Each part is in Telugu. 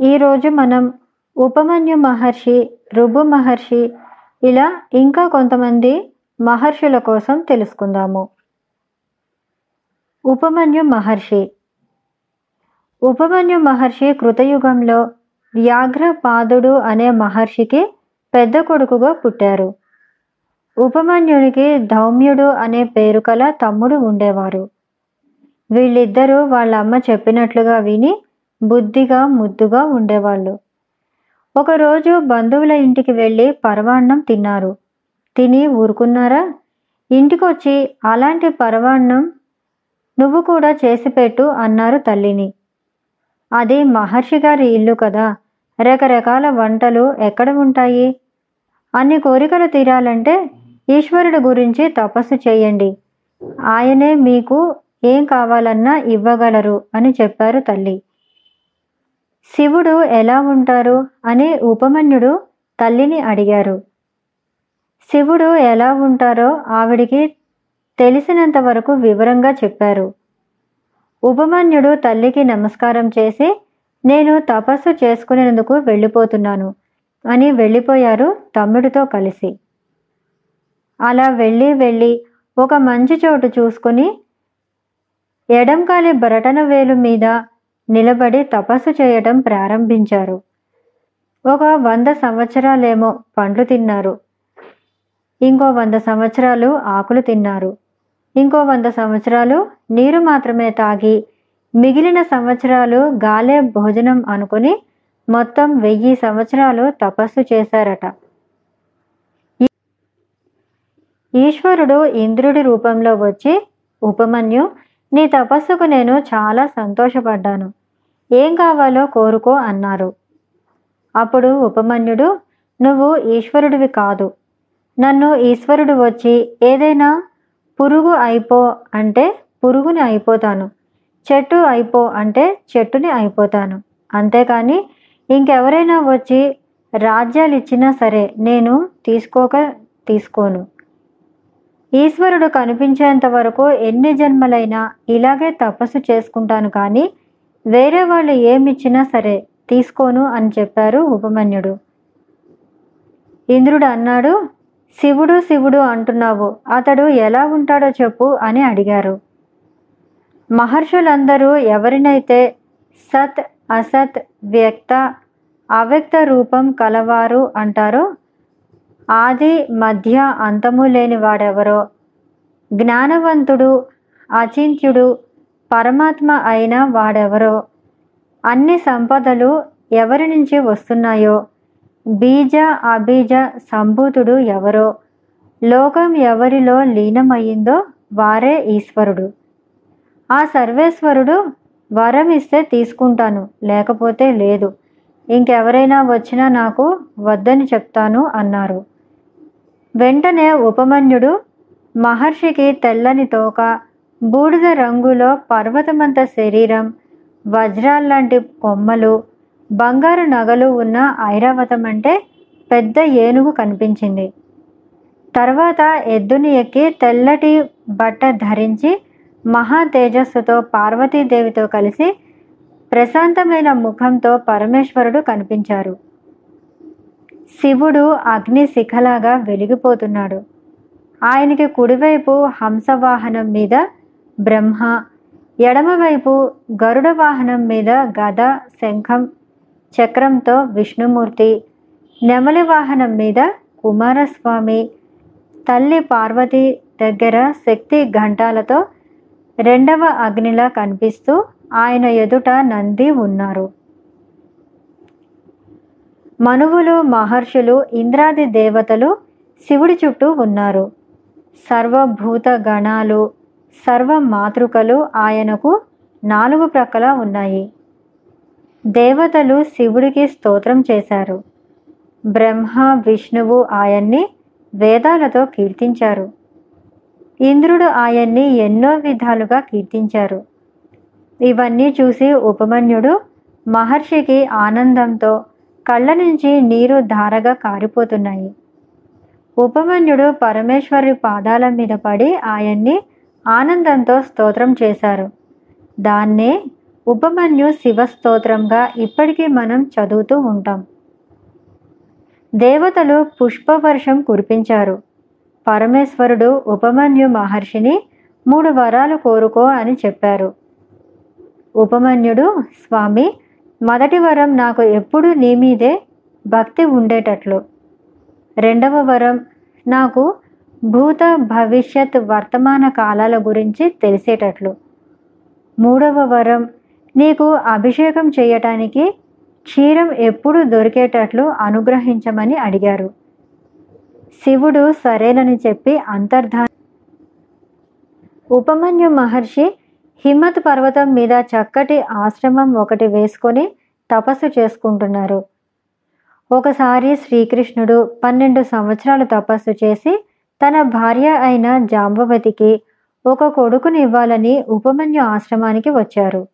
ఈరోజు మనం ఉపమన్యు మహర్షి రుబు మహర్షి ఇలా ఇంకా కొంతమంది మహర్షుల కోసం తెలుసుకుందాము. ఉపమన్యు మహర్షి. ఉపమన్యు మహర్షి కృతయుగంలో వ్యాఘ్రపాదుడు అనే మహర్షికి పెద్ద కొడుకుగా పుట్టారు. ఉపమన్యునికి ధౌమ్యుడు అనే పేరు కల తమ్ముడు ఉండేవారు. వీళ్ళిద్దరూ వాళ్ళ అమ్మ చెప్పినట్లుగా విని బుద్ధిగా ముద్దుగా ఉండేవాళ్ళు. ఒకరోజు బంధువుల ఇంటికి వెళ్ళి పరవాన్నం తిన్నారు. తిని ఊరుకున్నారా? ఇంటికొచ్చి అలాంటి పరవాన్నం నువ్వు కూడా చేసి పెట్టు అన్నారు తల్లిని. అది మహర్షి గారి ఇల్లు కదా. రకరకాల వంటలు ఎక్కడ ఉంటాయి? అన్ని కోరికలు తీరాలంటే ఈశ్వరుడు గురించి తపస్సు చేయండి. ఆయనే మీకు ఏం కావాలన్నా ఇవ్వగలరు అని చెప్పారు తల్లి. శివుడు ఎలా ఉంటారు? అని ఉపమన్యుడు తల్లిని అడిగారు. శివుడు ఎలా ఉంటారో ఆవిడికి తెలిసినంత వరకు వివరంగా చెప్పారు. ఉపమన్యుడు తల్లికి నమస్కారం చేసి నేను తపస్సు చేసుకునేందుకు వెళ్ళిపోతున్నాను అని వెళ్ళిపోయారు తమ్ముడితో కలిసి. అలా వెళ్ళి వెళ్ళి ఒక మంచి చోటు చూసుకుని ఎడంకాలి బరటన వేలు మీద నిలబడి తపస్సు చేయటం ప్రారంభించారు. ఒక వంద సంవత్సరాలేమో పండ్లు తిన్నారు. ఇంకో వంద సంవత్సరాలు ఆకులు తిన్నారు. ఇంకో వంద సంవత్సరాలు నీరు మాత్రమే తాగి మిగిలిన సంవత్సరాలు గాలే భోజనం అనుకుని మొత్తం వెయ్యి సంవత్సరాలు తపస్సు చేశారట. ఈశ్వరుడు ఇంద్రుడి రూపంలో వచ్చి ఉపమన్యు నీ తపస్సుకు నేను చాలా సంతోషపడ్డాను. ఏం కావాలో కోరుకో అన్నారు. అప్పుడు ఉపమన్యుడు నువ్వు ఈశ్వరుడివి కాదు. నన్ను ఈశ్వరుడు వచ్చి ఏదైనా పురుగు అయిపో అంటే పురుగుని అయిపోతాను. చెట్టు అయిపో అంటే చెట్టుని అయిపోతాను. అంతేకాని ఇంకెవరైనా వచ్చి రాజ్యాలు ఇచ్చినా సరే నేను తీసుకోక తీసుకోను. ఈశ్వరుడు కనిపించేంత వరకు ఎన్ని జన్మలైనా ఇలాగే తపస్సు చేసుకుంటాను కానీ వేరే వాళ్ళు ఏమిచ్చినా సరే తీసుకోను అని చెప్పారు ఉపమన్యుడు. ఇంద్రుడు అన్నాడు శివుడు శివుడు అంటున్నావు అతడు ఎలా ఉంటాడో చెప్పు అని అడిగారు. మహర్షులందరూ ఎవరినైతే సత్ అసత్ వ్యక్త అవ్యక్త రూపం కలవారు అంటారో ఆది మధ్య అంతము లేని వాడెవరో? జ్ఞానవంతుడు అచింత్యుడు పరమాత్మ అయిన వాడెవరో? అన్ని సంపదలు ఎవరి నుంచి వస్తున్నాయో? బీజ అబీజ సంభూతుడు ఎవరో? లోకం ఎవరిలో లీనమయ్యిందో వారే ఈశ్వరుడు. ఆ సర్వేశ్వరుడు వరం ఇస్తే తీసుకుంటాను లేకపోతే లేదు. ఇంకెవరైనా వచ్చినా నాకు వద్దని చెప్తాను అన్నారు. వెంటనే ఉపమన్యుడు మహర్షికి తెల్లని తోక బూడిద రంగులో పర్వతమంత శరీరం వజ్రాల్లాంటి కొమ్మలు బంగారు నగలు ఉన్న ఐరావతం అంటే పెద్ద ఏనుగు కనిపించింది. తర్వాత ఎద్దుని ఎక్కి తెల్లటి బట్ట ధరించి మహా తేజస్సుతో పార్వతీదేవితో కలిసి ప్రశాంతమైన ముఖంతో పరమేశ్వరుడు కనిపించారు. శివుడు అగ్ని శిఖలాగా వెలిగిపోతున్నాడు. ఆయనకి కుడివైపు హంసవాహనం మీద బ్రహ్మ. ఎడమవైపు గరుడ వాహనం మీద గద శంఖం చక్రంతో విష్ణుమూర్తి. నెమలి వాహనం మీద కుమారస్వామి. తల్లి పార్వతి దగ్గర శక్తి ఘంటాలతో రెండవ అగ్నిలా కనిపిస్తూ ఆయన ఎదుట నంది ఉన్నారు. మనువులు మహర్షులు ఇంద్రాది దేవతలు శివుడి చుట్టూ ఉన్నారు. సర్వభూత గణాలు సర్వ మాతృకలు ఆయనకు నాలుగు ప్రక్కల ఉన్నాయి. దేవతలు శివుడికి స్తోత్రం చేశారు. బ్రహ్మ విష్ణువు ఆయన్ని వేదాలతో కీర్తించారు. ఇంద్రుడు ఆయన్ని ఎన్నో విధాలుగా కీర్తించారు. ఇవన్నీ చూసి ఉపమన్యుడు మహర్షికి ఆనందంతో కళ్ళ నుంచి నీరు ధారగా కారిపోతున్నాయి. ఉపమన్యుడు పరమేశ్వరి పాదాల మీద పడి ఆయన్ని ఆనందంతో స్తోత్రం చేశారు. దాన్నే ఉపమన్యు శివ స్తోత్రంగా ఇప్పటికీ మనం చదువుతూ ఉంటాం. దేవతలు పుష్పవర్షం కురిపించారు. పరమేశ్వరుడు ఉపమన్యు మహర్షిని మూడు వరాలు కోరుకో అని చెప్పారు. ఉపమన్యుడు స్వామి మొదటి వరం నాకు ఎప్పుడు నీ మీదే భక్తి ఉండేటట్లు. రెండవ వరం నాకు భూత భవిష్యత్ వర్తమాన కాలాల గురించి తెలిసేటట్లు. మూడవ వరం నీకు అభిషేకం చేయటానికి క్షీరం ఎప్పుడు దొరికేటట్లు అనుగ్రహించమని అడిగారు. శివుడు సరేనని చెప్పి అంతర్ధా ఉపమన్యు మహర్షి హిమ్మత్ పర్వతం మీద చక్కటి ఆశ్రమం ఒకటి వేసుకొని తపస్సు చేసుకుంటున్నారు. ఒకసారి శ్రీకృష్ణుడు పన్నెండు సంవత్సరాలు తపస్సు చేసి తన భార్య అయిన జాంబవతికి ఒక కొడుకుని ఇవ్వాలని ఉపమన్యు ఆశ్రమానికి వచ్చారు.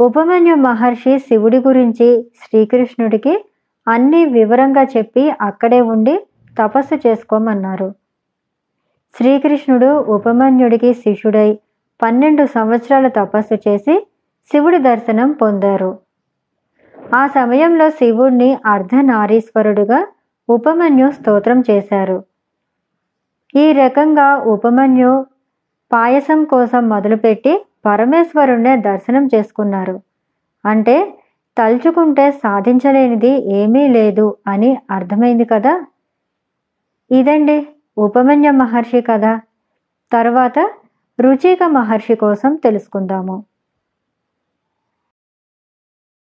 ఉపమన్యు మహర్షి శివుడి గురించి శ్రీకృష్ణుడికి అన్ని వివరంగా చెప్పి అక్కడే ఉండి తపస్సు చేసుకోమన్నారు. శ్రీకృష్ణుడు ఉపమన్యుడికి శిష్యుడై పన్నెండు సంవత్సరాలు తపస్సు చేసి శివుడి దర్శనం పొందారు. ఆ సమయంలో శివుణ్ణి అర్ధనారీశ్వరుడుగా ఉపమన్యు స్తోత్రం చేశారు. ఈ రకంగా ఉపమన్యు పాయసం కోసం మొదలుపెట్టి పరమేశ్వరుణ్ణే దర్శనం చేసుకున్నారు. అంటే తలుచుకుంటే సాధించలేనిది ఏమీ లేదు అని అర్థమైంది కదా? ఇదండి ఉపమన్య మహర్షి కథ. తర్వాత రుచిక మహర్షి కోసం తెలుసుకుందాము.